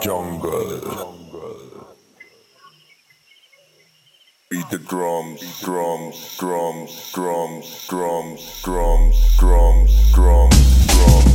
jungle. Beat the drums, drums, drums, drums, drums, drums, drums, drums, drums. drums.